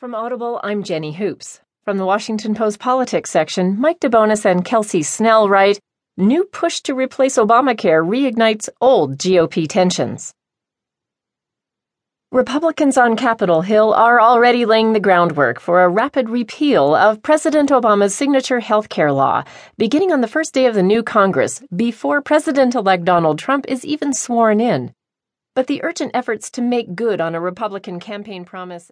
From Audible, I'm Jenny Hoops. From the Washington Post Politics section, Mike DeBonis and Kelsey Snell write New push to replace Obamacare reignites old GOP tensions. Republicans on Capitol Hill are already laying the groundwork for a rapid repeal of President Obama's signature health care law, beginning on the first day of the new Congress, before President elect Donald Trump is even sworn in. But the urgent efforts to make good on a Republican campaign promise.